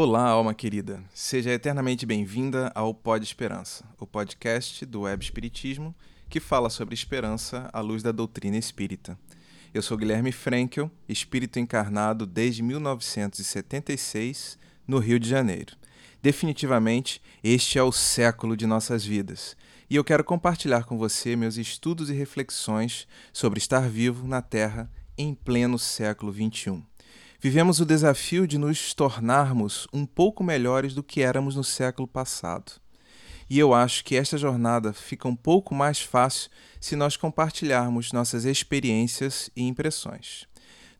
Olá, alma querida. Seja eternamente bem-vinda ao Pod Esperança, o podcast do Web Espiritismo que fala sobre esperança à luz da doutrina espírita. Eu sou Guilherme Frankel, espírito encarnado desde 1976 no Rio de Janeiro. Definitivamente, este é o século de nossas vidas. E eu quero compartilhar com você meus estudos e reflexões sobre estar vivo na Terra em pleno século XXI. Vivemos o desafio de nos tornarmos um pouco melhores do que éramos no século passado. E eu acho que esta jornada fica um pouco mais fácil se nós compartilharmos nossas experiências e impressões.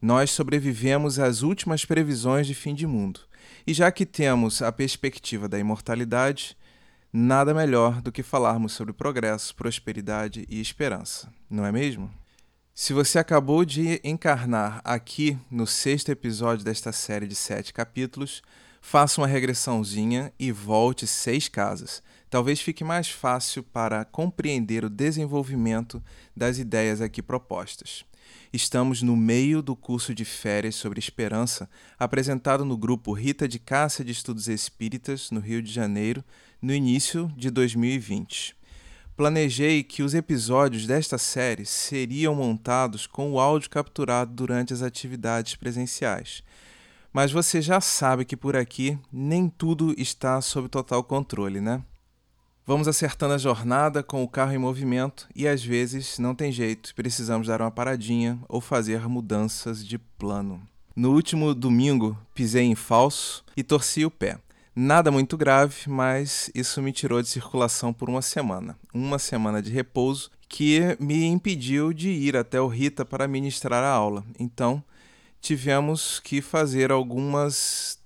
Nós sobrevivemos às últimas previsões de fim de mundo, e já que temos a perspectiva da imortalidade, nada melhor do que falarmos sobre progresso, prosperidade e esperança, não é mesmo? Se você acabou de encarnar aqui no sexto episódio desta série de sete capítulos, faça uma regressãozinha e volte seis casas. Talvez fique mais fácil para compreender o desenvolvimento das ideias aqui propostas. Estamos no meio do curso de férias sobre esperança, apresentado no grupo Rita de Cássia de Estudos Espíritas, no Rio de Janeiro, no início de 2020. Planejei que os episódios desta série seriam montados com o áudio capturado durante as atividades presenciais. Mas você já sabe que por aqui nem tudo está sob total controle, né? Vamos acertando a jornada com o carro em movimento e às vezes não tem jeito, precisamos dar uma paradinha ou fazer mudanças de plano. No último domingo, pisei em falso e torci o pé. Nada muito grave, mas isso me tirou de circulação por uma semana. Uma semana de repouso que me impediu de ir até o Rita para ministrar a aula. Então, tivemos que fazer algumas,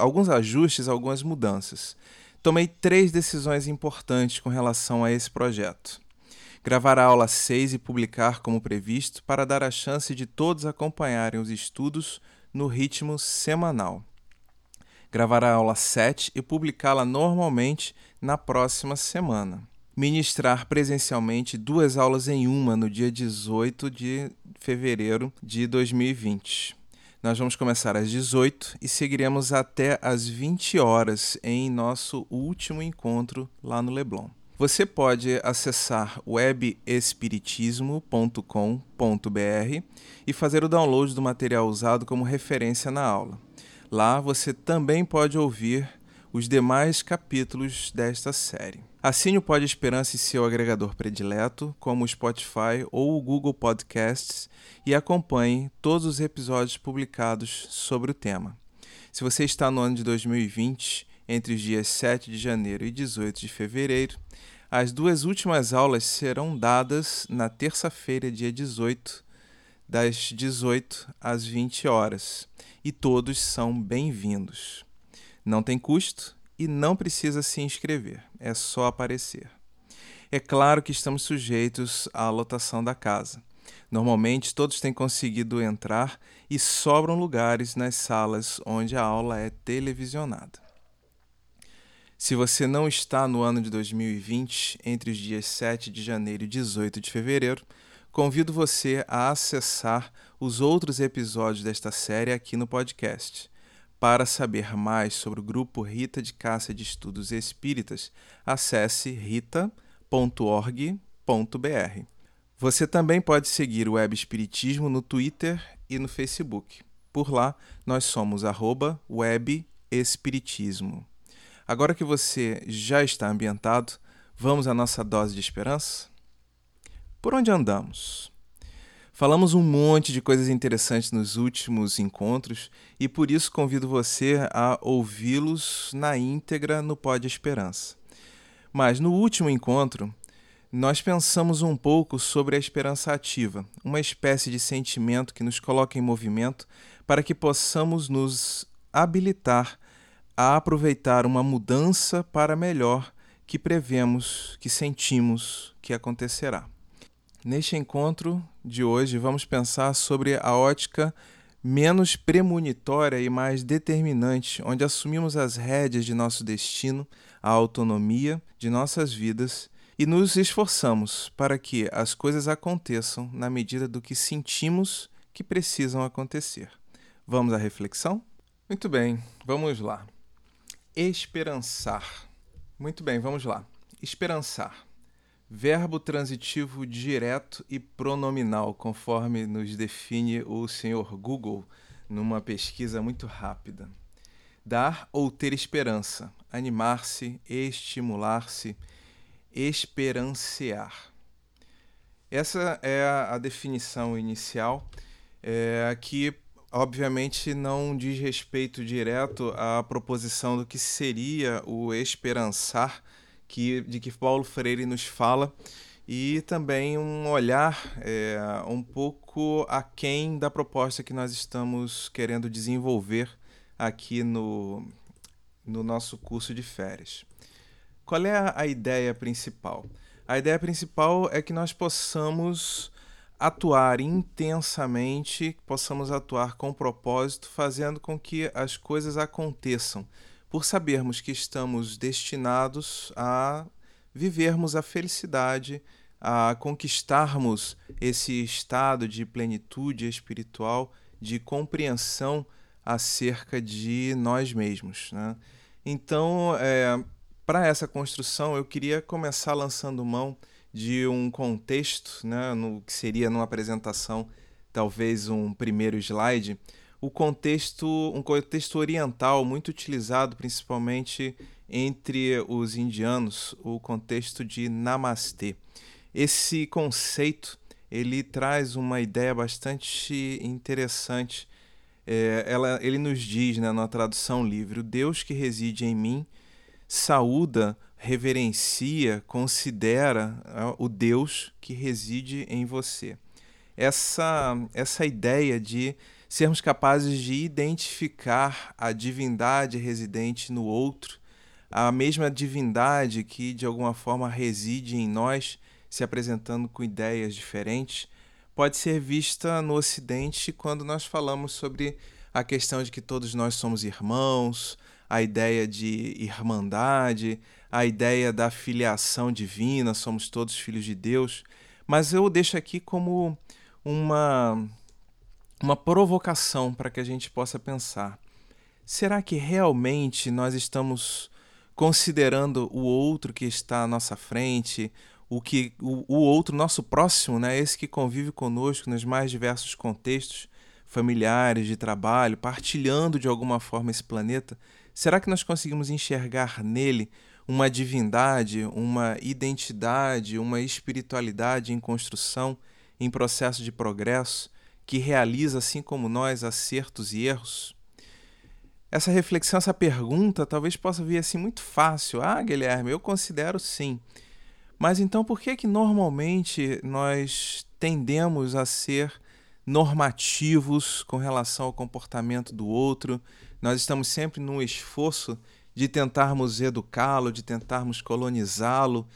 alguns ajustes, algumas mudanças. Tomei três decisões importantes com relação a esse projeto. Gravar a aula 6 e publicar como previsto para dar a chance de todos acompanharem os estudos no ritmo semanal gravar a aula 7 e publicá-la normalmente na próxima semana. Ministrar presencialmente duas aulas em uma no dia 18 de fevereiro de 2020. Nós vamos começar às 18 e seguiremos até às 20 horas em nosso último encontro lá no Leblon. Você pode acessar webespiritismo.com.br e fazer o download do material usado como referência na aula. Lá você também pode ouvir os demais capítulos desta série. Assine o Pod Esperança em seu agregador predileto, como o Spotify ou o Google Podcasts, e acompanhe todos os episódios publicados sobre o tema. Se você está no ano de 2020, entre os dias 7 de janeiro e 18 de fevereiro, as duas últimas aulas serão dadas na terça-feira, dia 18, das 18 às 20 horas e todos são bem-vindos. Não tem custo e não precisa se inscrever, é só aparecer. É claro que estamos sujeitos à lotação da casa. Normalmente todos têm conseguido entrar e sobram lugares nas salas onde a aula é televisionada. Se você não está no ano de 2020, entre os dias 7 de janeiro e 18 de fevereiro, convido você a acessar os outros episódios desta série aqui no podcast. Para saber mais sobre o grupo Rita de Cássia de Estudos Espíritas, acesse rita.org.br. Você também pode seguir o Web Espiritismo no Twitter e no Facebook. Por lá, nós somos arroba Web Espiritismo. Agora que você já está ambientado, vamos à nossa dose de esperança? Por onde andamos? Falamos um monte de coisas interessantes nos últimos encontros e por isso convido você a ouvi-los na íntegra no Pod Esperança. Mas no último encontro, nós pensamos um pouco sobre a esperança ativa, uma espécie de sentimento que nos coloca em movimento para que possamos nos habilitar a aproveitar uma mudança para melhor que prevemos, que sentimos que acontecerá. Neste encontro de hoje, vamos pensar sobre a ótica menos premonitória e mais determinante, onde assumimos as rédeas de nosso destino, a autonomia de nossas vidas e nos esforçamos para que as coisas aconteçam na medida do que sentimos que precisam acontecer. Vamos à reflexão? Muito bem, vamos lá. Esperançar. Muito bem, vamos lá. Esperançar. Verbo transitivo direto e pronominal, conforme nos define o senhor Google numa pesquisa muito rápida. Dar ou ter esperança, animar-se, estimular-se, esperancear. Essa é a definição inicial, é, que obviamente não diz respeito direto à proposição do que seria o esperançar, que, de que Paulo Freire nos fala, e também um olhar é, um pouco aquém da proposta que nós estamos querendo desenvolver aqui no, no nosso curso de férias. Qual é a, a ideia principal? A ideia principal é que nós possamos atuar intensamente, possamos atuar com propósito, fazendo com que as coisas aconteçam, por sabermos que estamos destinados a vivermos a felicidade, a conquistarmos esse estado de plenitude espiritual, de compreensão acerca de nós mesmos. Né? Então, é, para essa construção, eu queria começar lançando mão de um contexto, né, no que seria numa apresentação, talvez um primeiro slide, o contexto, um contexto oriental muito utilizado principalmente entre os indianos, o contexto de namastê. Esse conceito ele traz uma ideia bastante interessante. É, ela, ele nos diz, né, na tradução livre, o Deus que reside em mim saúda reverencia, considera uh, o Deus que reside em você. Essa, essa ideia de sermos capazes de identificar a divindade residente no outro, a mesma divindade que de alguma forma reside em nós, se apresentando com ideias diferentes, pode ser vista no Ocidente quando nós falamos sobre a questão de que todos nós somos irmãos, a ideia de irmandade, a ideia da filiação divina, somos todos filhos de Deus, mas eu deixo aqui como uma, uma provocação para que a gente possa pensar: será que realmente nós estamos considerando o outro que está à nossa frente, o que o, o outro, nosso próximo, né, esse que convive conosco nos mais diversos contextos familiares, de trabalho, partilhando de alguma forma esse planeta? Será que nós conseguimos enxergar nele uma divindade, uma identidade, uma espiritualidade em construção, em processo de progresso, que realiza, assim como nós, acertos e erros? Essa reflexão, essa pergunta, talvez possa vir assim muito fácil. Ah, Guilherme, eu considero sim. Mas então por que que normalmente nós tendemos a ser normativos com relação ao comportamento do outro? Nós estamos sempre num esforço de tentarmos educá-lo, de tentarmos colonizá-lo,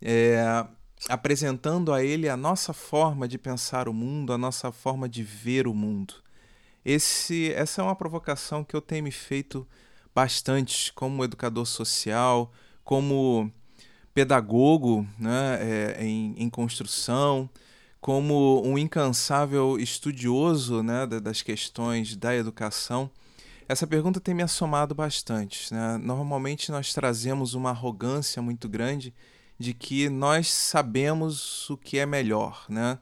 é, apresentando a ele a nossa forma de pensar o mundo, a nossa forma de ver o mundo. Esse, essa é uma provocação que eu tenho me feito bastante como educador social, como pedagogo né, é, em, em construção, como um incansável estudioso né, das questões da educação. Essa pergunta tem me assomado bastante. Né? Normalmente nós trazemos uma arrogância muito grande de que nós sabemos o que é melhor. Né?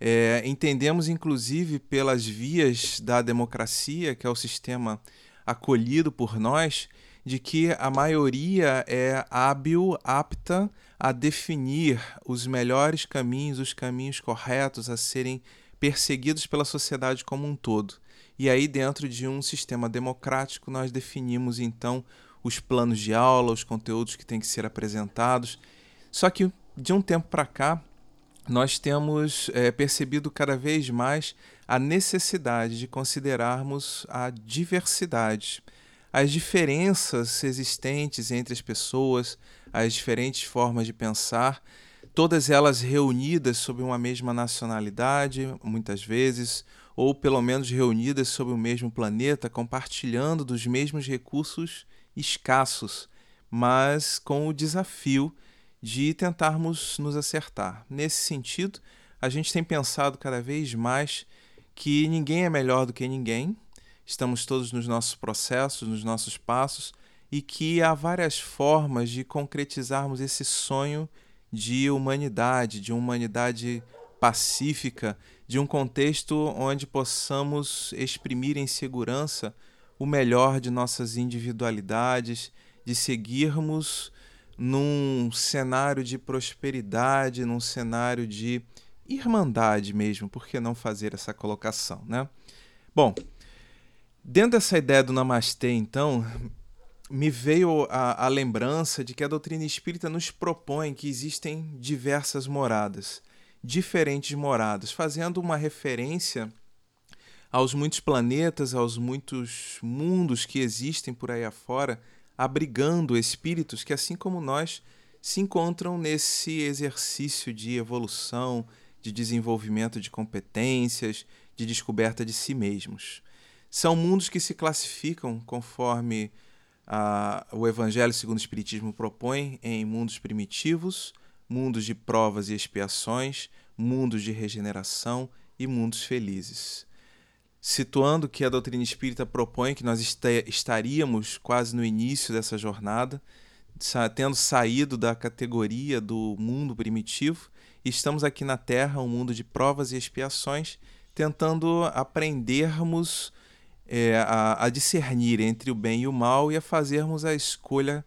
É, entendemos, inclusive, pelas vias da democracia, que é o sistema acolhido por nós, de que a maioria é hábil, apta a definir os melhores caminhos, os caminhos corretos a serem perseguidos pela sociedade como um todo. E aí, dentro de um sistema democrático, nós definimos então os planos de aula, os conteúdos que têm que ser apresentados. Só que de um tempo para cá, nós temos é, percebido cada vez mais a necessidade de considerarmos a diversidade, as diferenças existentes entre as pessoas, as diferentes formas de pensar, todas elas reunidas sob uma mesma nacionalidade, muitas vezes, ou pelo menos reunidas sob o mesmo planeta, compartilhando dos mesmos recursos escassos, mas com o desafio de tentarmos nos acertar. Nesse sentido, a gente tem pensado cada vez mais que ninguém é melhor do que ninguém, estamos todos nos nossos processos, nos nossos passos, e que há várias formas de concretizarmos esse sonho de humanidade, de humanidade pacífica, de um contexto onde possamos exprimir em segurança o melhor de nossas individualidades, de seguirmos num cenário de prosperidade, num cenário de irmandade mesmo, por que não fazer essa colocação, né? Bom, dentro dessa ideia do Namastê, então, me veio a, a lembrança de que a doutrina espírita nos propõe que existem diversas moradas diferentes moradas, fazendo uma referência aos muitos planetas, aos muitos mundos que existem por aí afora, abrigando espíritos que, assim como nós, se encontram nesse exercício de evolução, de desenvolvimento de competências, de descoberta de si mesmos. São mundos que se classificam conforme o Evangelho segundo o Espiritismo propõe em mundos primitivos, mundos de provas e expiações, mundos de regeneração e mundos felizes. Situando que a doutrina espírita propõe que nós estaríamos quase no início dessa jornada, tendo saído da categoria do mundo primitivo, estamos aqui na Terra, um mundo de provas e expiações, tentando aprendermos é, a, a discernir entre o bem e o mal e a fazermos a escolha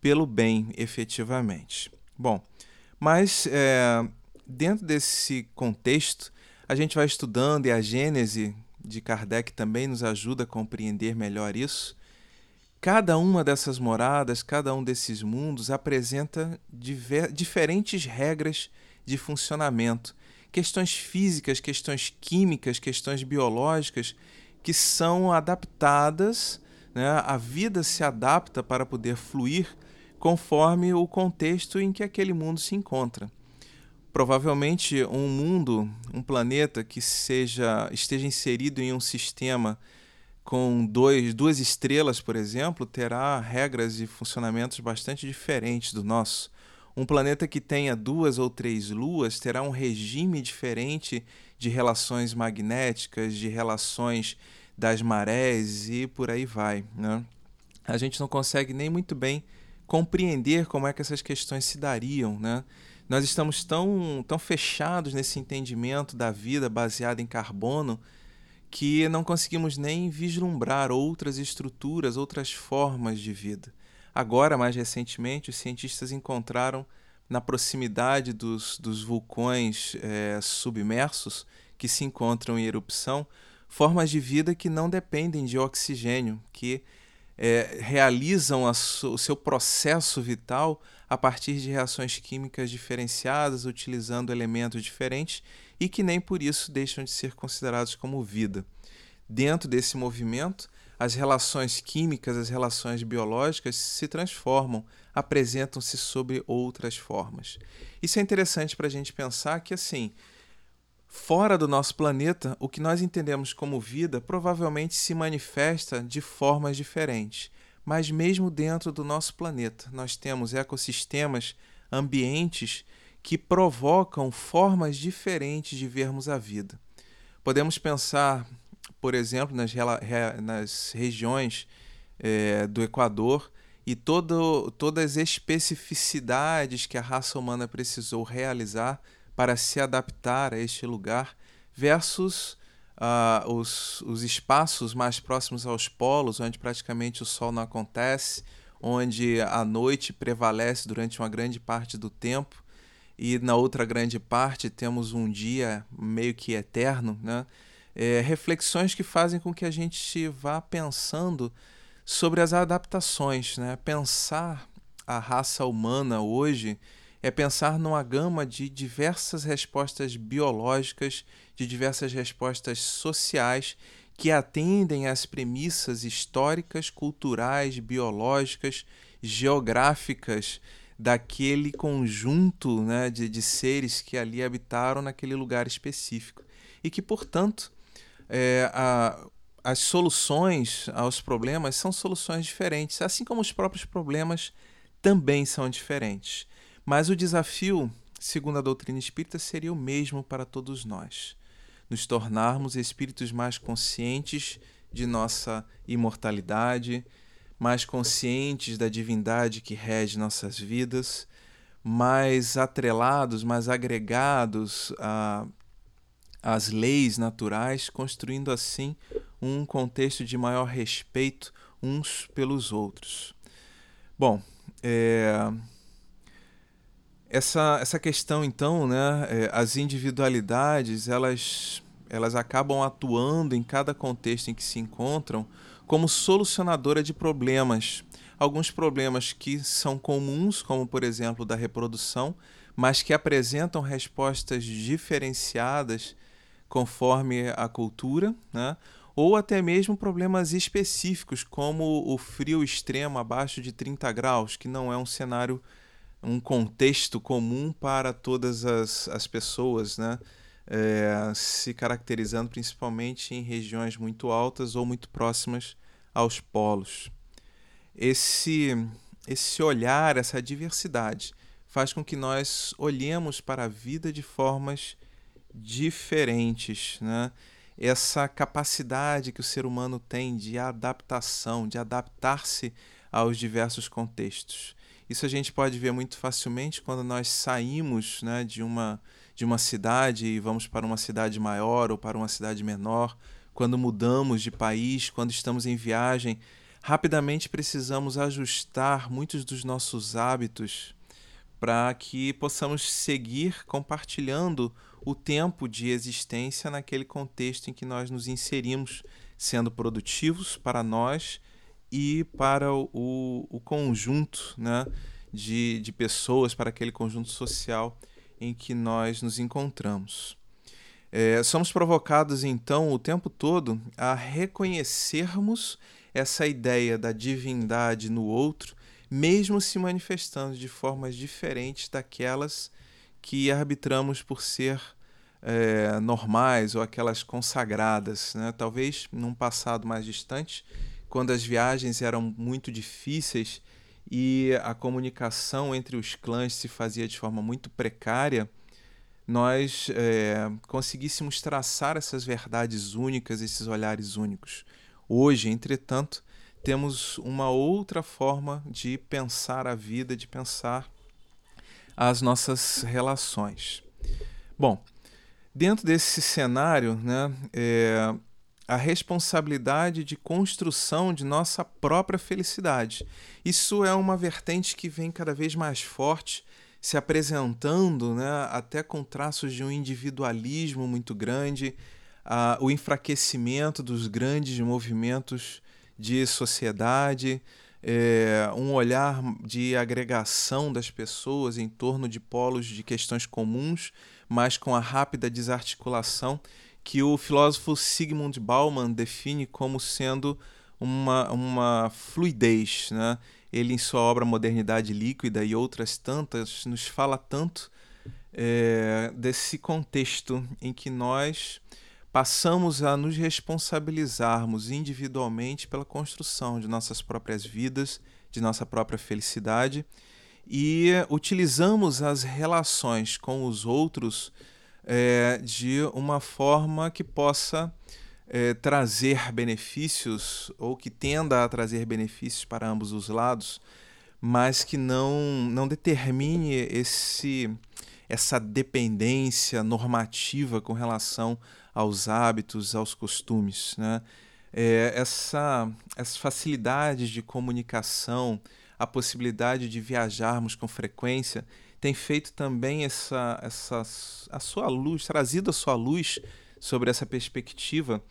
pelo bem efetivamente. Bom, mas é, dentro desse contexto, a gente vai estudando e a Gênese de Kardec também nos ajuda a compreender melhor isso. Cada uma dessas moradas, cada um desses mundos apresenta diver, diferentes regras de funcionamento, questões físicas, questões químicas, questões biológicas que são adaptadas, né? a vida se adapta para poder fluir conforme o contexto em que aquele mundo se encontra. Provavelmente um mundo, um planeta que seja esteja inserido em um sistema com dois, duas estrelas, por exemplo, terá regras e funcionamentos bastante diferentes do nosso. Um planeta que tenha duas ou três luas terá um regime diferente de relações magnéticas, de relações das marés e por aí vai. Né? A gente não consegue nem muito bem compreender como é que essas questões se dariam, né? Nós estamos tão, tão fechados nesse entendimento da vida baseada em carbono que não conseguimos nem vislumbrar outras estruturas, outras formas de vida. Agora, mais recentemente, os cientistas encontraram na proximidade dos, dos vulcões é, submersos que se encontram em erupção formas de vida que não dependem de oxigênio, que é, realizam o seu processo vital a partir de reações químicas diferenciadas, utilizando elementos diferentes e que nem por isso deixam de ser considerados como vida. Dentro desse movimento, as relações químicas, as relações biológicas se transformam, apresentam-se sob outras formas. Isso é interessante para a gente pensar que, assim, Fora do nosso planeta, o que nós entendemos como vida provavelmente se manifesta de formas diferentes. Mas, mesmo dentro do nosso planeta, nós temos ecossistemas, ambientes que provocam formas diferentes de vermos a vida. Podemos pensar, por exemplo, nas, nas regiões é, do Equador e todo, todas as especificidades que a raça humana precisou realizar para se adaptar a este lugar, versus uh, os, os espaços mais próximos aos polos, onde praticamente o sol não acontece, onde a noite prevalece durante uma grande parte do tempo, e na outra grande parte temos um dia meio que eterno, né? É, reflexões que fazem com que a gente vá pensando sobre as adaptações, né? Pensar a raça humana hoje é pensar numa gama de diversas respostas biológicas, de diversas respostas sociais que atendem às premissas históricas, culturais, biológicas, geográficas daquele conjunto né, de, de seres que ali habitaram naquele lugar específico. E que, portanto, é, a, as soluções aos problemas são soluções diferentes, assim como os próprios problemas também são diferentes. Mas o desafio, segundo a doutrina espírita, seria o mesmo para todos nós: nos tornarmos espíritos mais conscientes de nossa imortalidade, mais conscientes da divindade que rege nossas vidas, mais atrelados, mais agregados a, às leis naturais, construindo assim um contexto de maior respeito uns pelos outros. Bom, é, essa, essa questão então, né, é, as individualidades elas, elas acabam atuando em cada contexto em que se encontram como solucionadora de problemas. Alguns problemas que são comuns, como por exemplo da reprodução, mas que apresentam respostas diferenciadas conforme a cultura, né? ou até mesmo problemas específicos, como o frio extremo abaixo de 30 graus, que não é um cenário, um contexto comum para todas as, as pessoas, né? É, se caracterizando principalmente em regiões muito altas ou muito próximas aos polos. Esse, esse olhar, essa diversidade, faz com que nós olhemos para a vida de formas diferentes, né? essa capacidade que o ser humano tem de adaptação, de adaptar-se aos diversos contextos. Isso a gente pode ver muito facilmente quando nós saímos né, de, uma, de uma cidade e vamos para uma cidade maior ou para uma cidade menor, quando mudamos de país, quando estamos em viagem, rapidamente precisamos ajustar muitos dos nossos hábitos para que possamos seguir compartilhando o tempo de existência naquele contexto em que nós nos inserimos, sendo produtivos para nós e para o, o conjunto né, de, de pessoas, para aquele conjunto social em que nós nos encontramos. É, somos provocados, então, o tempo todo a reconhecermos essa ideia da divindade no outro, mesmo se manifestando de formas diferentes daquelas que arbitramos por ser é, normais ou aquelas consagradas. Né? Talvez num passado mais distante, quando as viagens eram muito difíceis e a comunicação entre os clãs se fazia de forma muito precária, nós é, conseguíssemos traçar essas verdades únicas, esses olhares únicos. Hoje, entretanto, temos uma outra forma de pensar a vida, de pensar as nossas relações. Bom, dentro desse cenário, né, é, a responsabilidade de construção de nossa própria felicidade. Isso é uma vertente que vem cada vez mais forte, se apresentando né, até com traços de um individualismo muito grande, a, o enfraquecimento dos grandes movimentos de sociedade, é, um olhar de agregação das pessoas em torno de polos de questões comuns, mas com a rápida desarticulação que o filósofo Sigmund Bauman define como sendo uma, uma fluidez. Né? Ele, em sua obra Modernidade Líquida e outras tantas, nos fala tanto é, desse contexto em que nós passamos a nos responsabilizarmos individualmente pela construção de nossas próprias vidas, de nossa própria felicidade e utilizamos as relações com os outros é, de uma forma que possa é, trazer benefícios ou que tenda a trazer benefícios para ambos os lados, mas que não, não determine esse, essa dependência normativa com relação aos hábitos, aos costumes. Né? É, essa, essas facilidades de comunicação, a possibilidade de viajarmos com frequência, tem feito também essa, essa a sua luz, trazido a sua luz sobre essa perspectiva,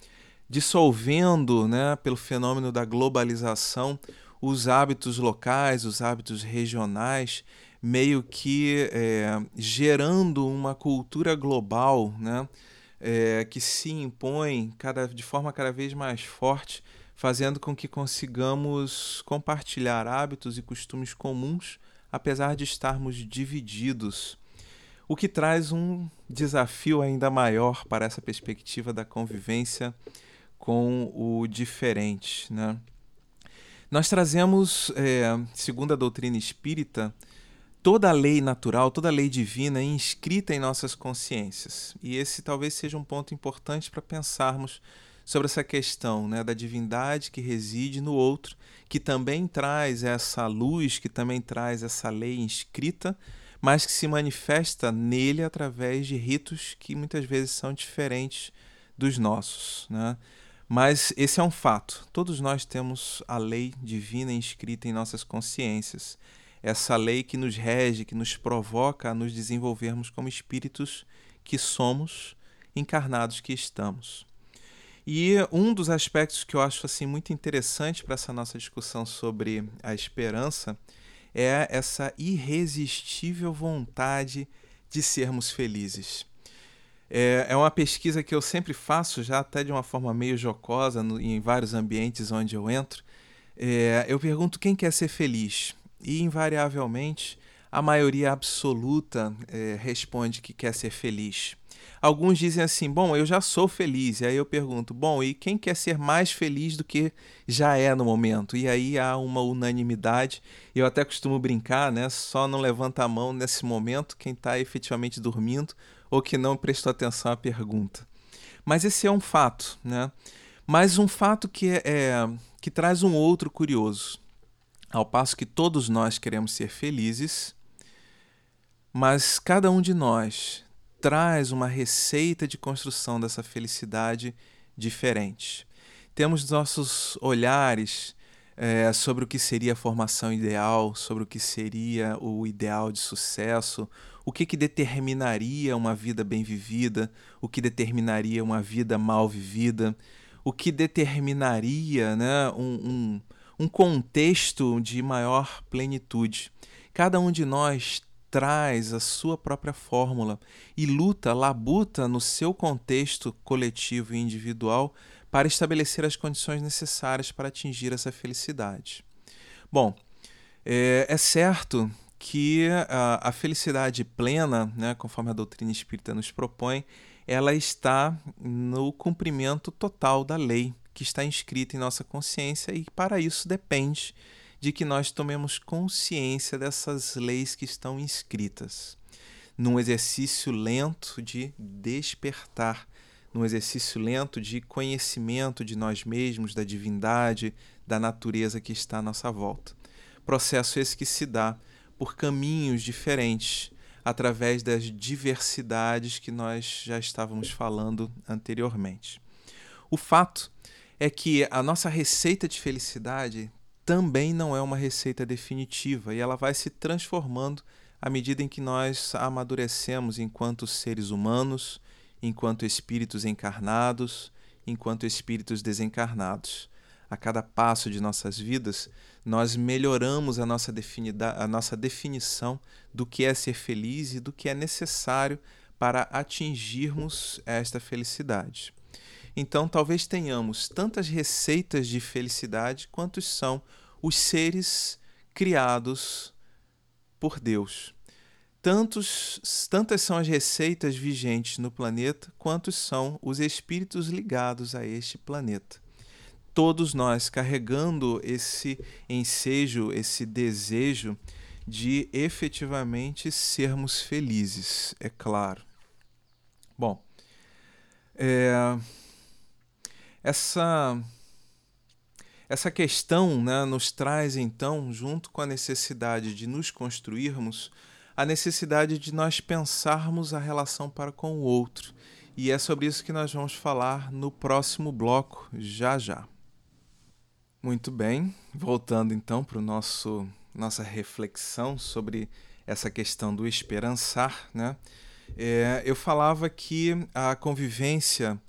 dissolvendo, né, pelo fenômeno da globalização, os hábitos locais, os hábitos regionais, meio que é, gerando uma cultura global, né, é, que se impõe cada, de forma cada vez mais forte, fazendo com que consigamos compartilhar hábitos e costumes comuns, apesar de estarmos divididos. O que traz um desafio ainda maior para essa perspectiva da convivência com o diferente. Né? Nós trazemos, é, segundo a doutrina espírita, toda a lei natural, toda a lei divina é inscrita em nossas consciências. E esse talvez seja um ponto importante para pensarmos sobre essa questão né, da divindade que reside no outro, que também traz essa luz, que também traz essa lei inscrita, mas que se manifesta nele através de ritos que muitas vezes são diferentes dos nossos. Né? Mas esse é um fato. Todos nós temos a lei divina inscrita em nossas consciências. Essa lei que nos rege, que nos provoca a nos desenvolvermos como espíritos que somos, encarnados que estamos. E um dos aspectos que eu acho assim muito interessante para essa nossa discussão sobre a esperança é essa irresistível vontade de sermos felizes. É, é uma pesquisa que eu sempre faço, já até de uma forma meio jocosa, no, em vários ambientes onde eu entro. É, eu pergunto quem quer ser feliz. E, invariavelmente, a maioria absoluta é, responde que quer ser feliz. Alguns dizem assim: bom, eu já sou feliz. E aí eu pergunto: bom, e quem quer ser mais feliz do que já é no momento? E aí há uma unanimidade. Eu até costumo brincar, né? Só não levanta a mão nesse momento quem está efetivamente dormindo ou que não prestou atenção à pergunta. Mas esse é um fato, né? Mas um fato que, é, é, que traz um outro curioso. Ao passo que todos nós queremos ser felizes, mas cada um de nós traz uma receita de construção dessa felicidade diferente. Temos nossos olhares é, sobre o que seria a formação ideal, sobre o que seria o ideal de sucesso, o que, que determinaria uma vida bem vivida, o que determinaria uma vida mal vivida, o que determinaria né, um, um, um contexto de maior plenitude. Cada um de nós traz a sua própria fórmula e luta, labuta no seu contexto coletivo e individual para estabelecer as condições necessárias para atingir essa felicidade. Bom, é, é certo que a, a felicidade plena, né, conforme a doutrina espírita nos propõe, ela está no cumprimento total da lei que está inscrita em nossa consciência e para isso depende de que nós tomemos consciência dessas leis que estão inscritas, num exercício lento de despertar, num exercício lento de conhecimento de nós mesmos, da divindade, da natureza que está à nossa volta. Processo esse que se dá por caminhos diferentes, através das diversidades que nós já estávamos falando anteriormente. O fato é que a nossa receita de felicidade também não é uma receita definitiva e ela vai se transformando à medida em que nós amadurecemos enquanto seres humanos, enquanto espíritos encarnados, enquanto espíritos desencarnados. A cada passo de nossas vidas, nós melhoramos a nossa, a nossa definição do que é ser feliz e do que é necessário para atingirmos esta felicidade. Então, talvez tenhamos tantas receitas de felicidade quantos são os seres criados por Deus. Tantos, tantas são as receitas vigentes no planeta, quantos são os espíritos ligados a este planeta todos nós carregando esse ensejo, esse desejo de efetivamente sermos felizes, é claro. Bom, é, essa essa questão né, nos traz então, junto com a necessidade de nos construirmos, a necessidade de nós pensarmos a relação para com o outro. E é sobre isso que nós vamos falar no próximo bloco, já já. Muito bem, voltando então para nosso nossa reflexão sobre essa questão do esperançar, né? É, eu falava que a convivência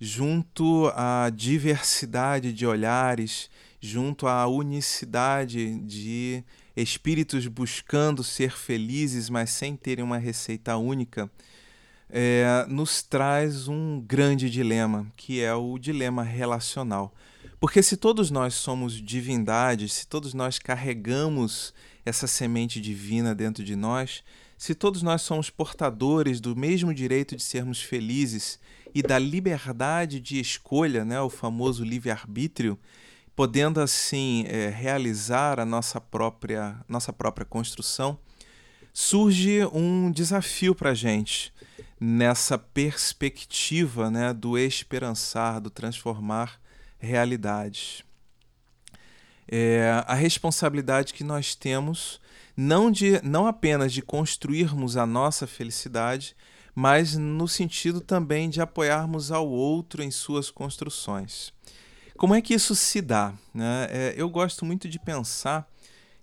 junto à diversidade de olhares, junto à unicidade de espíritos buscando ser felizes, mas sem terem uma receita única, é, nos traz um grande dilema, que é o dilema relacional. Porque se todos nós somos divindades, se todos nós carregamos essa semente divina dentro de nós, se todos nós somos portadores do mesmo direito de sermos felizes e da liberdade de escolha, né, o famoso livre-arbítrio, podendo assim é, realizar a nossa própria, nossa própria construção, surge um desafio para a gente nessa perspectiva né, do esperançar, do transformar realidades. É, a responsabilidade que nós temos não, de, não apenas de construirmos a nossa felicidade, mas no sentido também de apoiarmos ao outro em suas construções. Como é que isso se dá? Né? É, eu gosto muito de pensar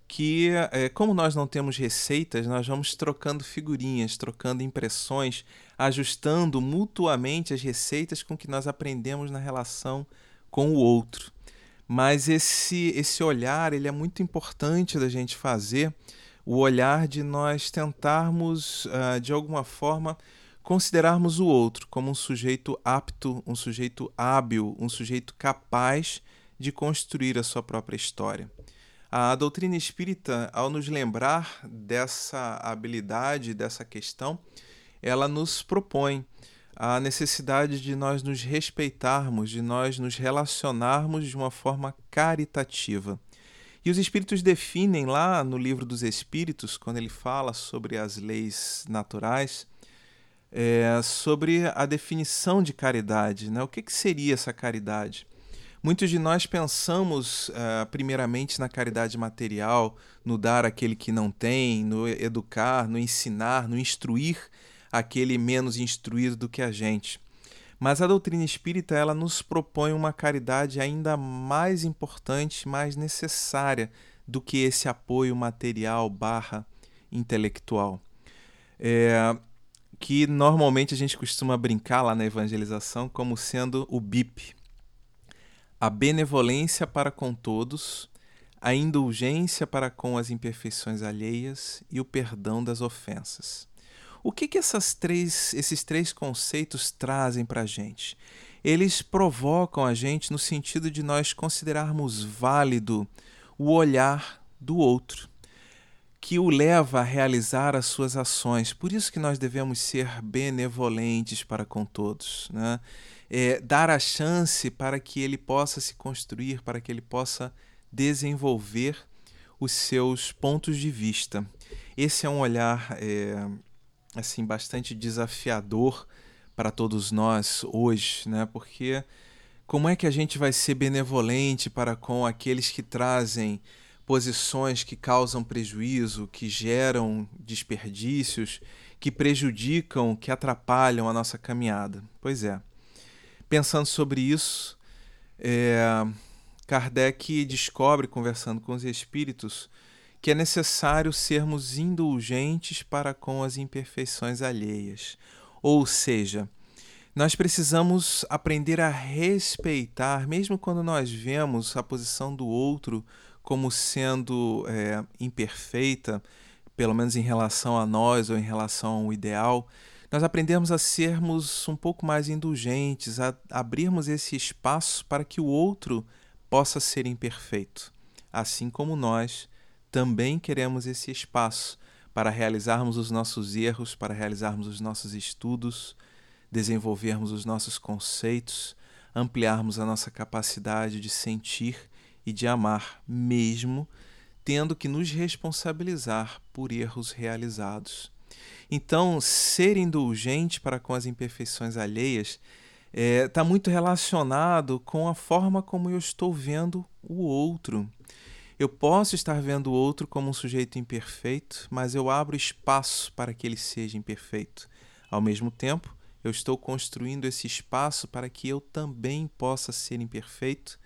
que, é, como nós não temos receitas, nós vamos trocando figurinhas, trocando impressões, ajustando mutuamente as receitas com que nós aprendemos na relação com o outro. Mas esse, esse olhar ele é muito importante da gente fazer, o olhar de nós tentarmos, uh, de alguma forma, considerarmos o outro como um sujeito apto, um sujeito hábil, um sujeito capaz de construir a sua própria história. A doutrina espírita, ao nos lembrar dessa habilidade, dessa questão, ela nos propõe a necessidade de nós nos respeitarmos, de nós nos relacionarmos de uma forma caritativa. E os espíritos definem lá no livro dos Espíritos, quando ele fala sobre as leis naturais, é, sobre a definição de caridade. Né? O que, que seria essa caridade? Muitos de nós pensamos, uh, primeiramente, na caridade material, no dar aquele que não tem, no educar, no ensinar, no instruir aquele menos instruído do que a gente. Mas a doutrina espírita ela nos propõe uma caridade ainda mais importante, mais necessária do que esse apoio material barra intelectual. É, que normalmente a gente costuma brincar lá na evangelização como sendo o BIP, a benevolência para com todos, a indulgência para com as imperfeições alheias e o perdão das ofensas. O que, que essas três, esses três conceitos trazem para a gente? Eles provocam a gente no sentido de nós considerarmos válido o olhar do outro, que o leva a realizar as suas ações. Por isso que nós devemos ser benevolentes para com todos. Né? é, dar a chance para que ele possa se construir, para que ele possa desenvolver os seus pontos de vista. Esse é um olhar é, assim bastante desafiador para todos nós hoje, né? Porque como é que a gente vai ser benevolente para com aqueles que trazem posições que causam prejuízo, que geram desperdícios, que prejudicam, que atrapalham a nossa caminhada? Pois é pensando sobre isso, é, Kardec descobre, conversando com os espíritos, que é necessário sermos indulgentes para com as imperfeições alheias. Ou seja, nós precisamos aprender a respeitar, mesmo quando nós vemos a posição do outro como sendo é, imperfeita, pelo menos em relação a nós ou em relação ao ideal, nós aprendemos a sermos um pouco mais indulgentes, a abrirmos esse espaço para que o outro possa ser imperfeito, assim como nós também queremos esse espaço para realizarmos os nossos erros, para realizarmos os nossos estudos, desenvolvermos os nossos conceitos, ampliarmos a nossa capacidade de sentir e de amar, mesmo tendo que nos responsabilizar por erros realizados. Então, ser indulgente para com as imperfeições alheias está é, tá muito relacionado com a forma como eu estou vendo o outro. Eu posso estar vendo o outro como um sujeito imperfeito, mas eu abro espaço para que ele seja imperfeito. Ao mesmo tempo, eu estou construindo esse espaço para que eu também possa ser imperfeito,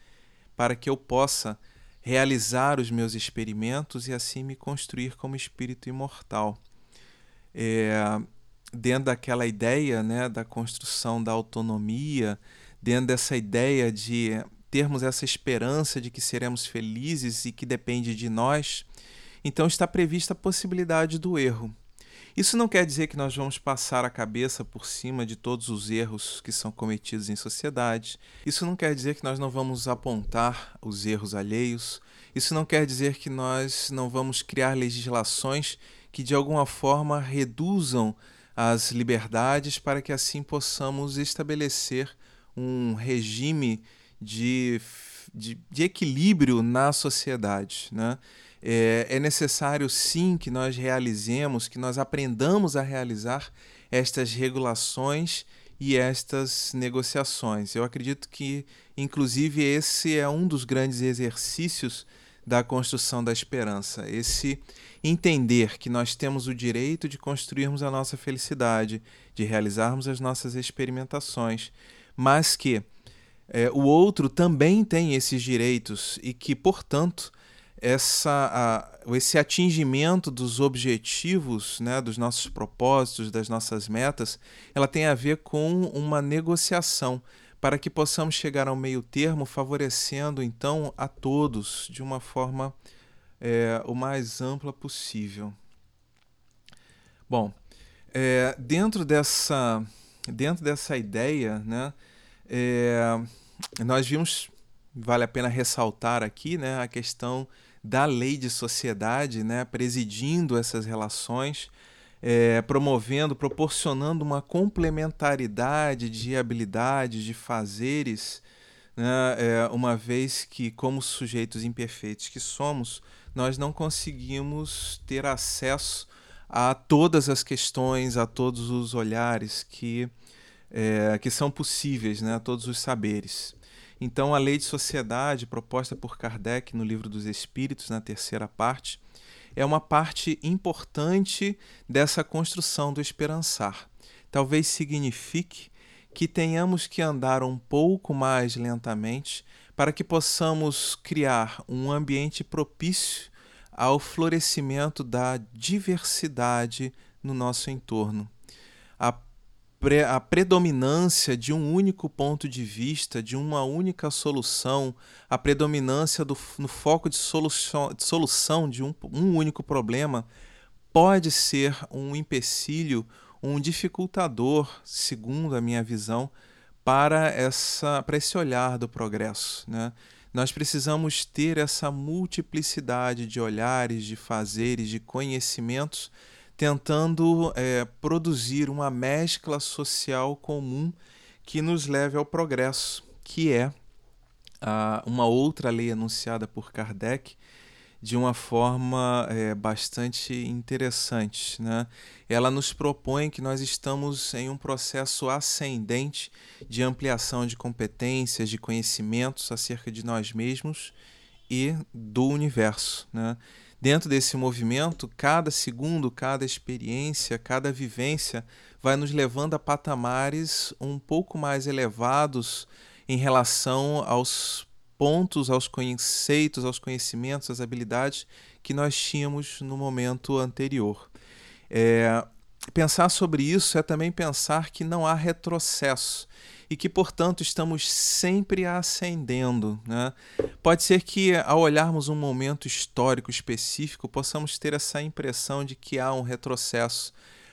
para que eu possa realizar os meus experimentos e assim me construir como espírito imortal é, dentro daquela ideia né, da construção da autonomia, dentro dessa ideia de termos essa esperança de que seremos felizes e que depende de nós, então está prevista a possibilidade do erro. Isso não quer dizer que nós vamos passar a cabeça por cima de todos os erros que são cometidos em sociedade. Isso não quer dizer que nós não vamos apontar os erros alheios. Isso não quer dizer que nós não vamos criar legislações que de alguma forma reduzam as liberdades para que assim possamos estabelecer um regime de, de, de equilíbrio na sociedade. Né? É, é necessário sim que nós realizemos, que nós aprendamos a realizar estas regulações e estas negociações. Eu acredito que, inclusive, esse é um dos grandes exercícios da construção da esperança. Esse entender que nós temos o direito de construirmos a nossa felicidade, de realizarmos as nossas experimentações, mas que é, o outro também tem esses direitos e que, portanto, essa, a, esse atingimento dos objetivos, né, dos nossos propósitos, das nossas metas, ela tem a ver com uma negociação para que possamos chegar ao meio termo, favorecendo então a todos de uma forma é, o mais ampla possível. Bom, é, dentro dessa dentro dessa ideia, né, é, nós vimos, vale a pena ressaltar aqui, né, a questão da lei de sociedade, né, presidindo essas relações, é, promovendo, proporcionando uma complementaridade de habilidades, de fazeres, né, é, uma vez que, como sujeitos imperfeitos que somos, nós não conseguimos ter acesso a todas as questões, a todos os olhares que, é, que são possíveis, né, a todos os saberes. Então, a lei de sociedade proposta por Kardec no Livro dos Espíritos, na terceira parte, é uma parte importante dessa construção do esperançar. Talvez signifique que tenhamos que andar um pouco mais lentamente para que possamos criar um ambiente propício ao florescimento da diversidade no nosso entorno. A a predominância de um único ponto de vista, de uma única solução, a predominância do, no foco de solução, de, solução de um, um único problema, pode ser um empecilho, um dificultador, segundo a minha visão, para, essa, para esse olhar do progresso. Né? Nós precisamos ter essa multiplicidade de olhares, de fazeres, de conhecimentos tentando é, produzir uma mescla social comum que nos leve ao progresso, que é a, uma outra lei anunciada por Kardec de uma forma é, bastante interessante. Né? Ela nos propõe que nós estamos em um processo ascendente de ampliação de competências, de conhecimentos acerca de nós mesmos e do universo. Né? Dentro desse movimento, cada segundo, cada experiência, cada vivência vai nos levando a patamares um pouco mais elevados em relação aos pontos, aos conceitos, aos conhecimentos, às habilidades que nós tínhamos no momento anterior. É, pensar sobre isso é também pensar que não há retrocesso e que, portanto, estamos sempre ascendendo. Né? Pode ser que, ao olharmos um momento histórico específico, possamos ter essa impressão de que há um retrocesso.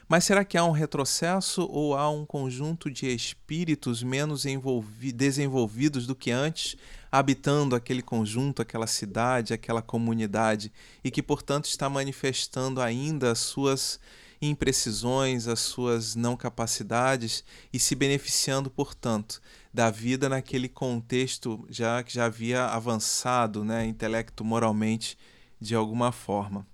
Mas será que há um retrocesso ou há um conjunto de espíritos menos desenvolvidos do que antes, habitando aquele conjunto, aquela cidade, aquela comunidade, e que, portanto, está manifestando ainda as suas imprecisões, as suas não capacidades e se beneficiando, portanto, da vida naquele contexto já que já havia avançado, né, intelecto moralmente de alguma forma.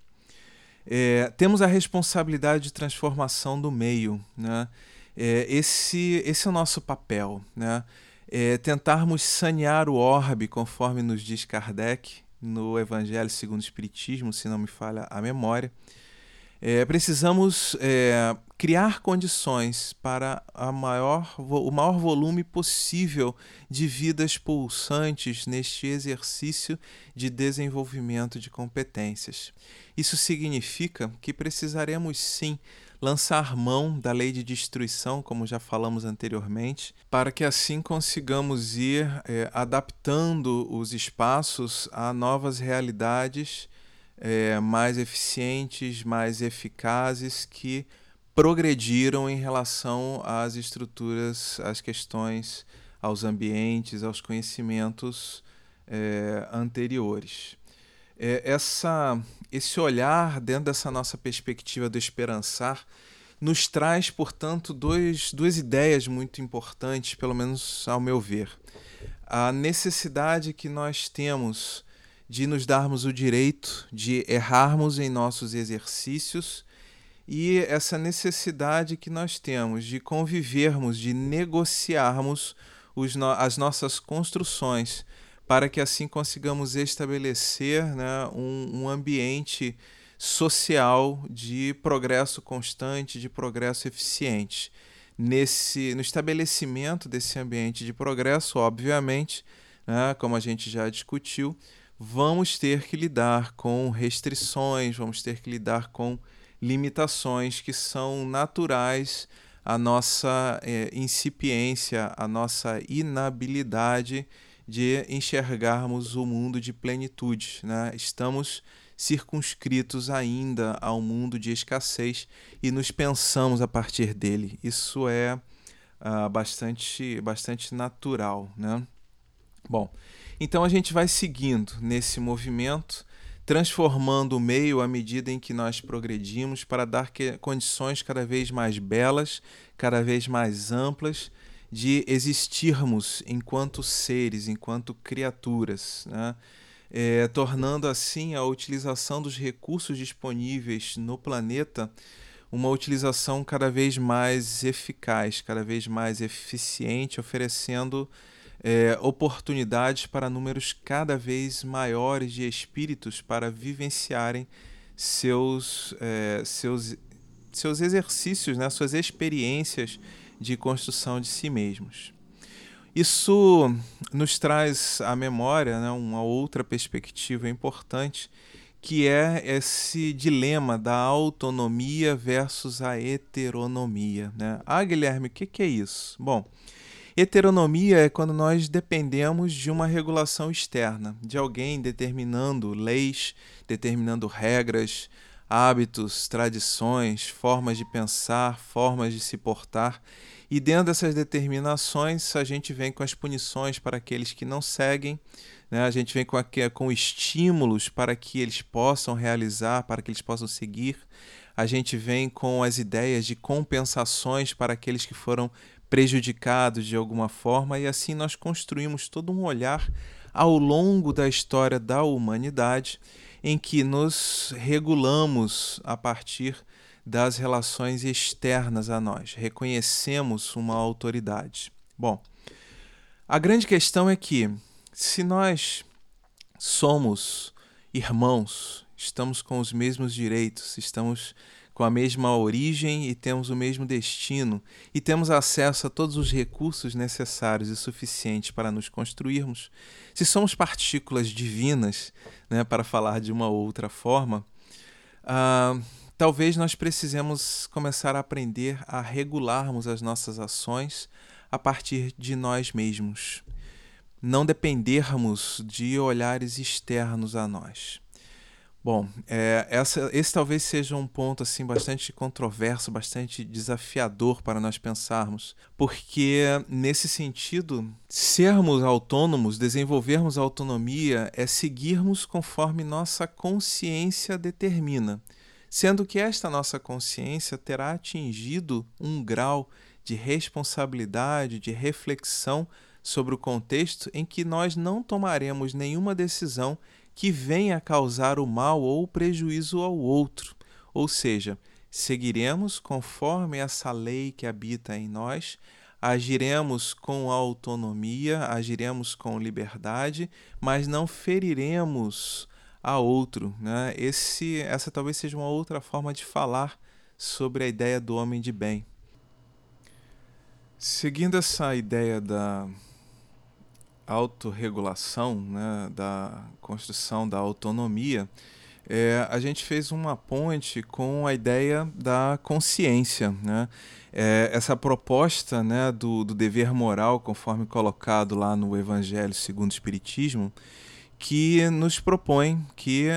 É, temos a responsabilidade de transformação do meio, né? É, esse, esse é o nosso papel, né? É, tentarmos sanear o orbe, conforme nos diz Kardec no Evangelho segundo o Espiritismo, se não me falha a memória, é, precisamos é, criar condições para maior, o maior volume possível de vidas pulsantes neste exercício de desenvolvimento de competências. Isso significa que precisaremos sim lançar mão da lei de destruição, como já falamos anteriormente, para que assim consigamos ir é, adaptando os espaços a novas realidades é, mais eficientes, mais eficazes, que progrediram em relação às estruturas, às questões, aos ambientes, aos conhecimentos é, anteriores. É, essa, esse olhar dentro dessa nossa perspectiva do esperançar nos traz, portanto, dois, duas ideias muito importantes, pelo menos ao meu ver. A necessidade que nós temos de nos darmos o direito de errarmos em nossos exercícios e essa necessidade que nós temos de convivermos, de negociarmos no as nossas construções, para que assim consigamos estabelecer né, um, um ambiente social de progresso constante, de progresso eficiente. Nesse, no estabelecimento desse ambiente de progresso, obviamente, né, como a gente já discutiu, vamos ter que lidar com restrições, vamos ter que lidar com limitações que são naturais à nossa é, incipiência, à nossa inabilidade de enxergarmos o mundo de plenitude. Né? Estamos circunscritos ainda ao mundo de escassez e nos pensamos a partir dele. Isso é uh, bastante, bastante natural. Né? Bom, então a gente vai seguindo nesse movimento transformando o meio à medida em que nós progredimos para dar que, condições cada vez mais belas, cada vez mais amplas de existirmos enquanto seres, enquanto criaturas, né? é, tornando assim a utilização dos recursos disponíveis no planeta uma utilização cada vez mais eficaz, cada vez mais eficiente, oferecendo é, oportunidades para números cada vez maiores de espíritos para vivenciarem seus, é, seus, seus exercícios, né, suas experiências de construção de si mesmos. Isso nos traz à memória né, uma outra perspectiva importante, que é esse dilema da autonomia versus a heteronomia. Né? Ah, Guilherme, o que, que é isso? Bom, Heteronomia é quando nós dependemos de uma regulação externa, de alguém determinando leis, determinando regras, hábitos, tradições, formas de pensar, formas de se portar. E dentro dessas determinações, a gente vem com as punições para aqueles que não seguem, né? a gente vem com, a, com estímulos para que eles possam realizar, para que eles possam seguir. A gente vem com as ideias de compensações para aqueles que foram prejudicados de alguma forma, e assim nós construímos todo um olhar ao longo da história da humanidade em que nos regulamos a partir das relações externas a nós, reconhecemos uma autoridade. Bom, a grande questão é que se nós somos irmãos, estamos com os mesmos direitos, estamos com a mesma origem e temos o mesmo destino, e temos acesso a todos os recursos necessários e suficientes para nos construirmos, se somos partículas divinas, né, para falar de uma outra forma, uh, talvez nós precisemos começar a aprender a regularmos as nossas ações a partir de nós mesmos, não dependermos de olhares externos a nós. Bom, é, essa, esse talvez seja um ponto assim bastante controverso, bastante desafiador para nós pensarmos, porque nesse sentido, sermos autônomos, desenvolvermos autonomia é seguirmos conforme nossa consciência determina, sendo que esta nossa consciência terá atingido um grau de responsabilidade, de reflexão sobre o contexto em que nós não tomaremos nenhuma decisão que venha causar o mal ou o prejuízo ao outro. Ou seja, seguiremos conforme essa lei que habita em nós, agiremos com autonomia, agiremos com liberdade, mas não feriremos a outro. Né? Esse, essa talvez seja uma outra forma de falar sobre a ideia do homem de bem. Seguindo essa ideia da autorregulação, né, da construção da autonomia, é, a gente fez uma ponte com a ideia da consciência. Né? É, essa proposta né, do, do dever moral, conforme colocado lá no Evangelho segundo o Espiritismo, que nos propõe que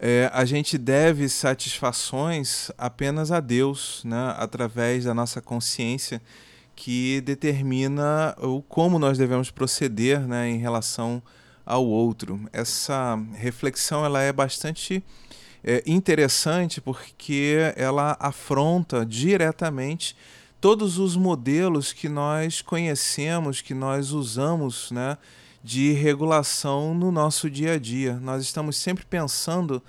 é, a gente deve satisfações apenas a Deus, né, através da nossa consciência que determina o como nós devemos proceder né, em relação ao outro. Essa reflexão ela é bastante é, interessante porque ela afronta diretamente todos os modelos que nós conhecemos, que nós usamos né, de regulação no nosso dia a dia. Nós estamos sempre pensando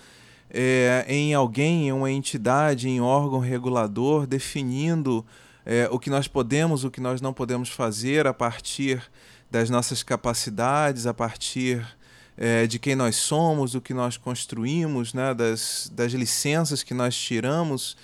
é, em alguém, em uma entidade, em órgão regulador, definindo é, o que nós podemos, o que nós não podemos fazer a partir das nossas capacidades, a partir é, de quem nós somos, do que nós construímos, né, das, das licenças que nós tiramos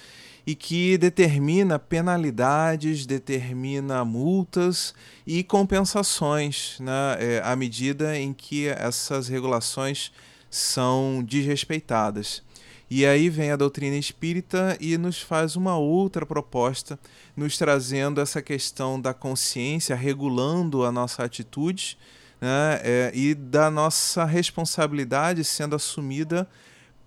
e que determina penalidades, determina multas e compensações né, é, à medida em que essas regulações são desrespeitadas. E aí vem a doutrina espírita e nos faz uma outra proposta, nos trazendo essa questão da consciência, regulando a nossa atitude né, é, e da nossa responsabilidade sendo assumida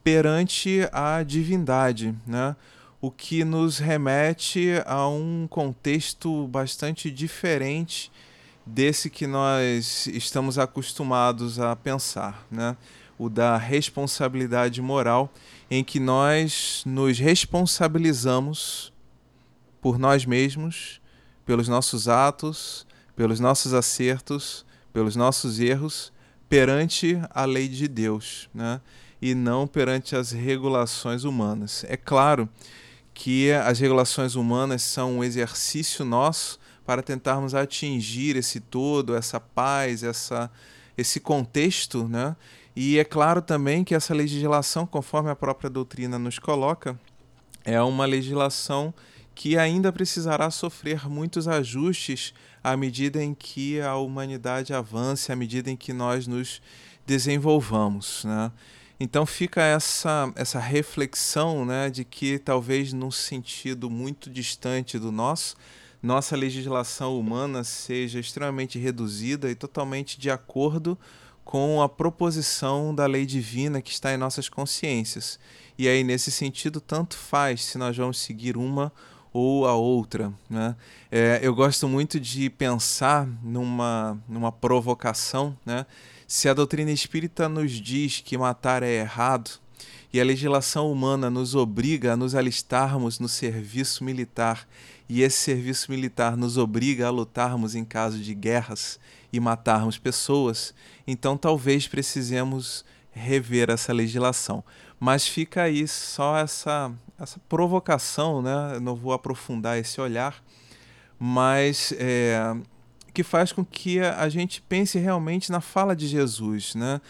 perante a divindade. Né? o que nos remete a um contexto bastante diferente desse que nós estamos acostumados a pensar, né? o da responsabilidade moral, em que nós nos responsabilizamos por nós mesmos, pelos nossos atos, pelos nossos acertos, pelos nossos erros, perante a lei de Deus, né? e não perante as regulações humanas. É claro que as regulações humanas são um exercício nosso para tentarmos atingir esse todo, essa paz, essa, esse contexto, né? E é claro também que essa legislação, conforme a própria doutrina nos coloca, é uma legislação que ainda precisará sofrer muitos ajustes à medida em que a humanidade avance, à medida em que nós nos desenvolvamos, né? Então fica essa, essa reflexão né, de que talvez num sentido muito distante do nosso, nossa legislação humana seja extremamente reduzida e totalmente de acordo com a proposição da lei divina que está em nossas consciências. E aí, nesse sentido, tanto faz se nós vamos seguir uma ou a outra. Né? É, eu gosto muito de pensar numa, numa provocação, né? Se a doutrina espírita nos diz que matar é errado e a legislação humana nos obriga a nos alistarmos no serviço militar e esse serviço militar nos obriga a lutarmos em caso de guerras e matarmos pessoas, então talvez precisemos rever essa legislação. Mas fica aí só essa, essa provocação, né? Não vou aprofundar esse olhar, mas é, que faz com que a gente pense realmente na fala de Jesus, né?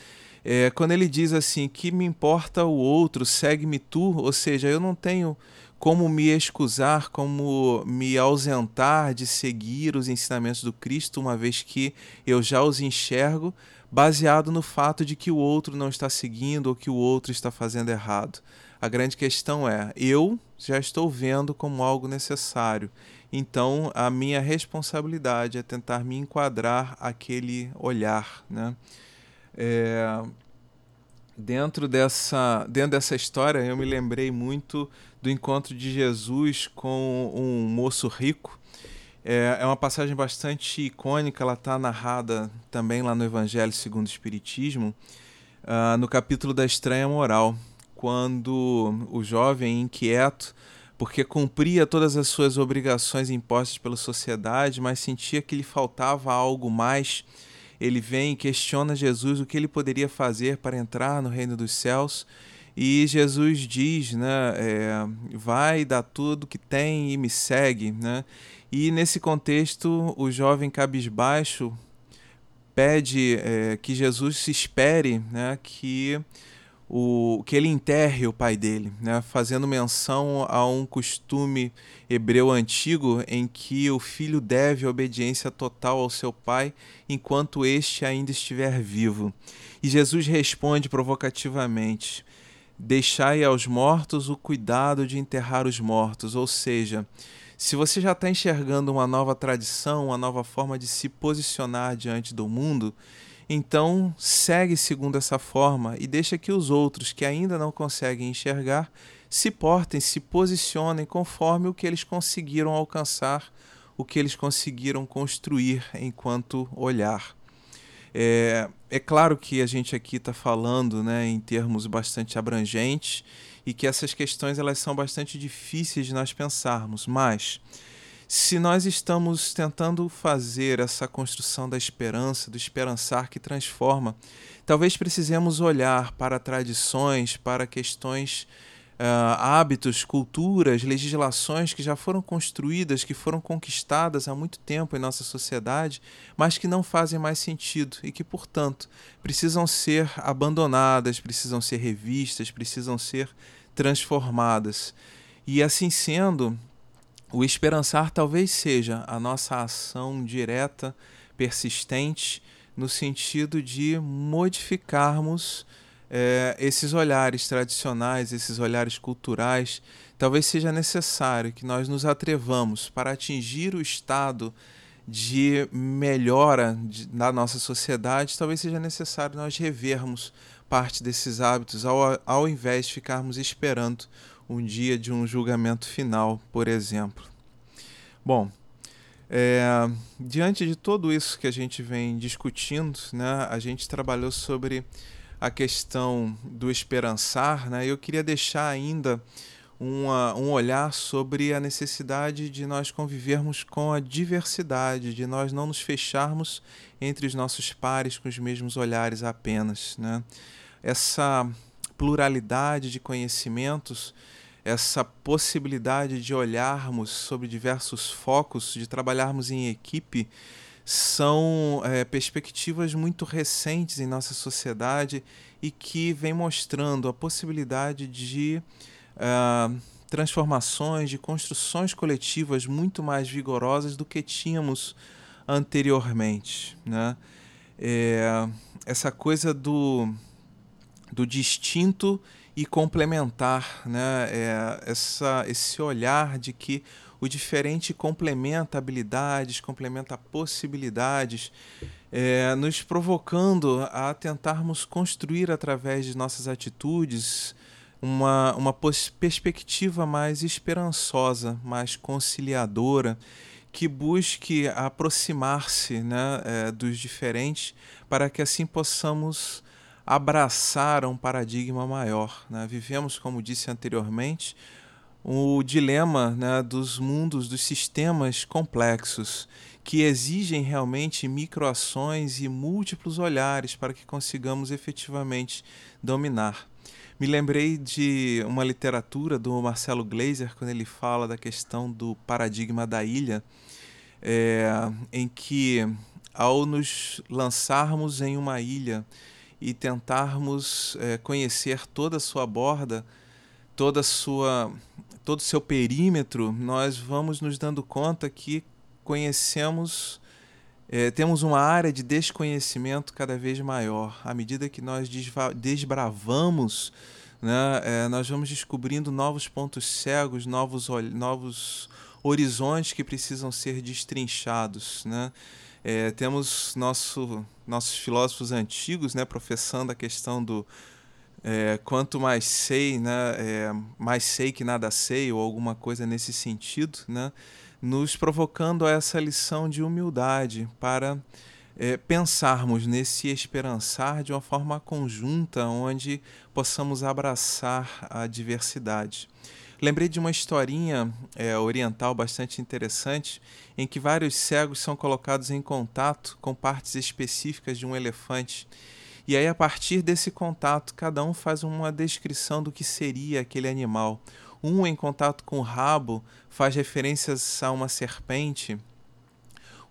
É, quando ele diz assim, que me importa o outro, segue-me tu, ou seja, eu não tenho como me excusar, como me ausentar de seguir os ensinamentos do Cristo, uma vez que eu já os enxergo, baseado no fato de que o outro não está seguindo ou que o outro está fazendo errado. A grande questão é: eu já estou vendo como algo necessário. Então, a minha responsabilidade é tentar me enquadrar aquele olhar, né? É, dentro dessa dentro dessa história, eu me lembrei muito do encontro de Jesus com um moço rico. É, é uma passagem bastante icônica, ela está narrada também lá no Evangelho segundo o Espiritismo, uh, no capítulo da estranha moral, quando o jovem inquieto porque cumpria todas as suas obrigações impostas pela sociedade, mas sentia que lhe faltava algo mais. Ele vem e questiona Jesus o que ele poderia fazer para entrar no reino dos céus. E Jesus diz, né, é, vai, dá tudo que tem e me segue, né? E nesse contexto, o jovem cabisbaixo pede é, que Jesus se espere, né, que o, que ele enterre o pai dele, né, fazendo menção a um costume hebreu antigo em que o filho deve obediência total ao seu pai enquanto este ainda estiver vivo. E Jesus responde provocativamente: Deixai aos mortos o cuidado de enterrar os mortos, ou seja, se você já está enxergando uma nova tradição, uma nova forma de se posicionar diante do mundo, então, segue segundo essa forma e deixa que os outros que ainda não conseguem enxergar se portem, se posicionem conforme o que eles conseguiram alcançar, o que eles conseguiram construir enquanto olhar. É, é claro que a gente aqui está falando né, em termos bastante abrangentes e que essas questões elas são bastante difíceis de nós pensarmos, mas Se nós estamos tentando fazer essa construção da esperança, do esperançar que transforma, talvez precisemos olhar para tradições, para questões hábitos, culturas, legislações que já foram construídas, que foram conquistadas há muito tempo em nossa sociedade, mas que não fazem mais sentido e que, portanto, precisam ser abandonadas, precisam ser revistas, precisam ser transformadas. E assim sendo, o esperançar talvez seja a nossa ação direta, persistente, no sentido de modificarmos é, esses olhares tradicionais, esses olhares culturais, talvez seja necessário que nós nos atrevamos para atingir o estado de melhora de, na nossa sociedade, talvez seja necessário nós revermos parte desses hábitos ao, ao invés de ficarmos esperando um dia de um julgamento final, por exemplo. Bom, é, diante de tudo isso que a gente vem discutindo, né, a gente trabalhou sobre a questão do esperançar, né, eu queria deixar ainda uma, um olhar sobre a necessidade de nós convivermos com a diversidade, de nós não nos fecharmos entre os nossos pares com os mesmos olhares apenas. Né? Essa pluralidade de conhecimentos, essa possibilidade de olharmos sobre diversos focos, de trabalharmos em equipe, são é, perspectivas muito recentes em nossa sociedade e que vem mostrando a possibilidade de uh, transformações, de construções coletivas muito mais vigorosas do que tínhamos anteriormente. Né? É, essa coisa do, do distinto e complementar, né? É, essa, esse olhar de que o diferente complementa habilidades, complementa possibilidades, é, nos provocando a tentarmos construir através de nossas atitudes uma, uma perspectiva mais esperançosa, mais conciliadora, que busque aproximar-se né, é, dos diferentes para que assim possamos abraçar um paradigma maior. Né? Vivemos, como disse anteriormente, o dilema né, dos mundos, dos sistemas complexos, que exigem realmente microações e múltiplos olhares para que consigamos efetivamente dominar. Me lembrei de uma literatura do Marcelo Gleiser, quando ele fala da questão do paradigma da ilha, é, em que, ao nos lançarmos em uma ilha e tentarmos é, conhecer toda a sua borda, toda a sua todo o seu perímetro, nós vamos nos dando conta que conhecemos, é, temos uma área de desconhecimento cada vez maior. À medida que nós desbravamos, né, é, nós vamos descobrindo novos pontos cegos, novos, novos horizontes que precisam ser destrinchados. Né? É, temos nosso, nossos filósofos antigos né, professando a questão do é, quanto mais sei, né, é, mais sei que nada sei, ou alguma coisa nesse sentido, né, nos provocando a essa lição de humildade para é, pensarmos nesse esperançar de uma forma conjunta, onde possamos abraçar a diversidade. Lembrei de uma historinha é, oriental bastante interessante, em que vários cegos são colocados em contato com partes específicas de um elefante e aí, a partir desse contato, cada um faz uma descrição do que seria aquele animal. Um, em contato com o rabo, faz referências a uma serpente.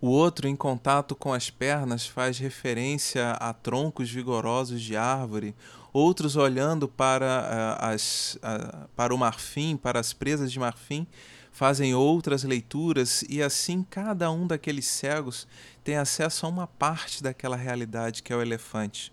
O outro, em contato com as pernas, faz referência a troncos vigorosos de árvore. Outros, olhando para, uh, as, uh, para o marfim, para as presas de marfim, fazem outras leituras, e assim cada um daqueles cegos tem acesso a uma parte daquela realidade que é o elefante.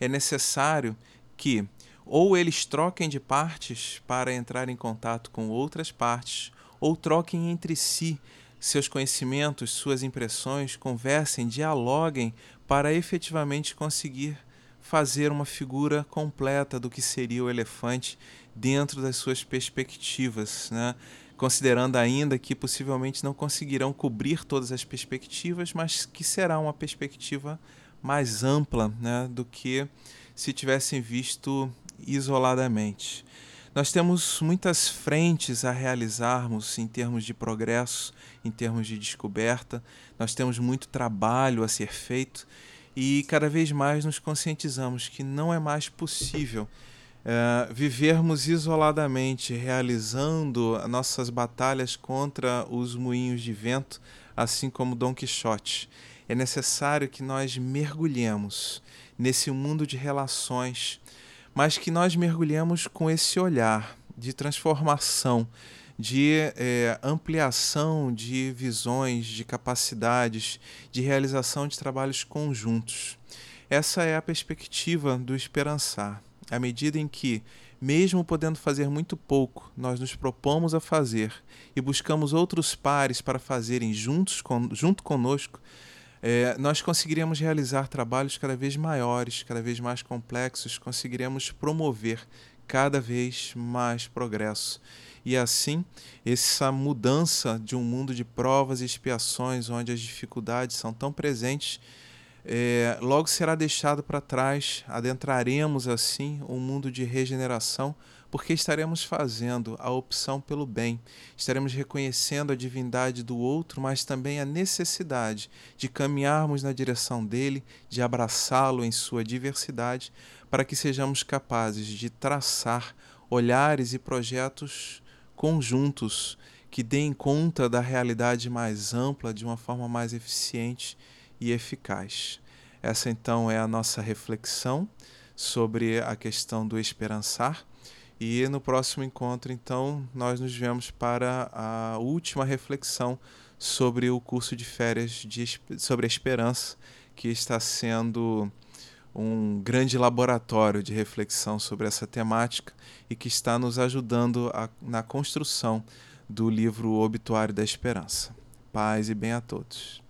É necessário que ou eles troquem de partes para entrar em contato com outras partes, ou troquem entre si seus conhecimentos, suas impressões, conversem, dialoguem para efetivamente conseguir fazer uma figura completa do que seria o elefante dentro das suas perspectivas. Né? Considerando ainda que possivelmente não conseguirão cobrir todas as perspectivas, mas que será uma perspectiva mais ampla né, do que se tivessem visto isoladamente. Nós temos muitas frentes a realizarmos em termos de progresso, em termos de descoberta, nós temos muito trabalho a ser feito e cada vez mais nos conscientizamos que não é mais possível uh, vivermos isoladamente, realizando nossas batalhas contra os moinhos de vento, assim como Dom Quixote. É necessário que nós mergulhemos nesse mundo de relações mas que nós mergulhemos com esse olhar de transformação, de é, ampliação de visões, de capacidades, de realização de trabalhos conjuntos. Essa é a perspectiva do esperançar. À medida em que, mesmo podendo fazer muito pouco, nós nos propomos a fazer e buscamos outros pares para fazerem juntos, junto conosco, é, nós conseguiríamos realizar trabalhos cada vez maiores, cada vez mais complexos, conseguiríamos promover cada vez mais progresso. E assim, essa mudança de um mundo de provas e expiações, onde as dificuldades são tão presentes, é, logo será deixado para trás. Adentraremos assim um mundo de regeneração porque estaremos fazendo a opção pelo bem, estaremos reconhecendo a divindade do outro, mas também a necessidade de caminharmos na direção dele, de abraçá-lo em sua diversidade, para que sejamos capazes de traçar olhares e projetos conjuntos que deem conta da realidade mais ampla de uma forma mais eficiente e eficaz. Essa então é a nossa reflexão sobre a questão do esperançar e no próximo encontro, então, nós nos vemos para a última reflexão sobre o curso de férias de, sobre a esperança, que está sendo um grande laboratório de reflexão sobre essa temática e que está nos ajudando a, na construção do livro Obituário da Esperança. Paz e bem a todos.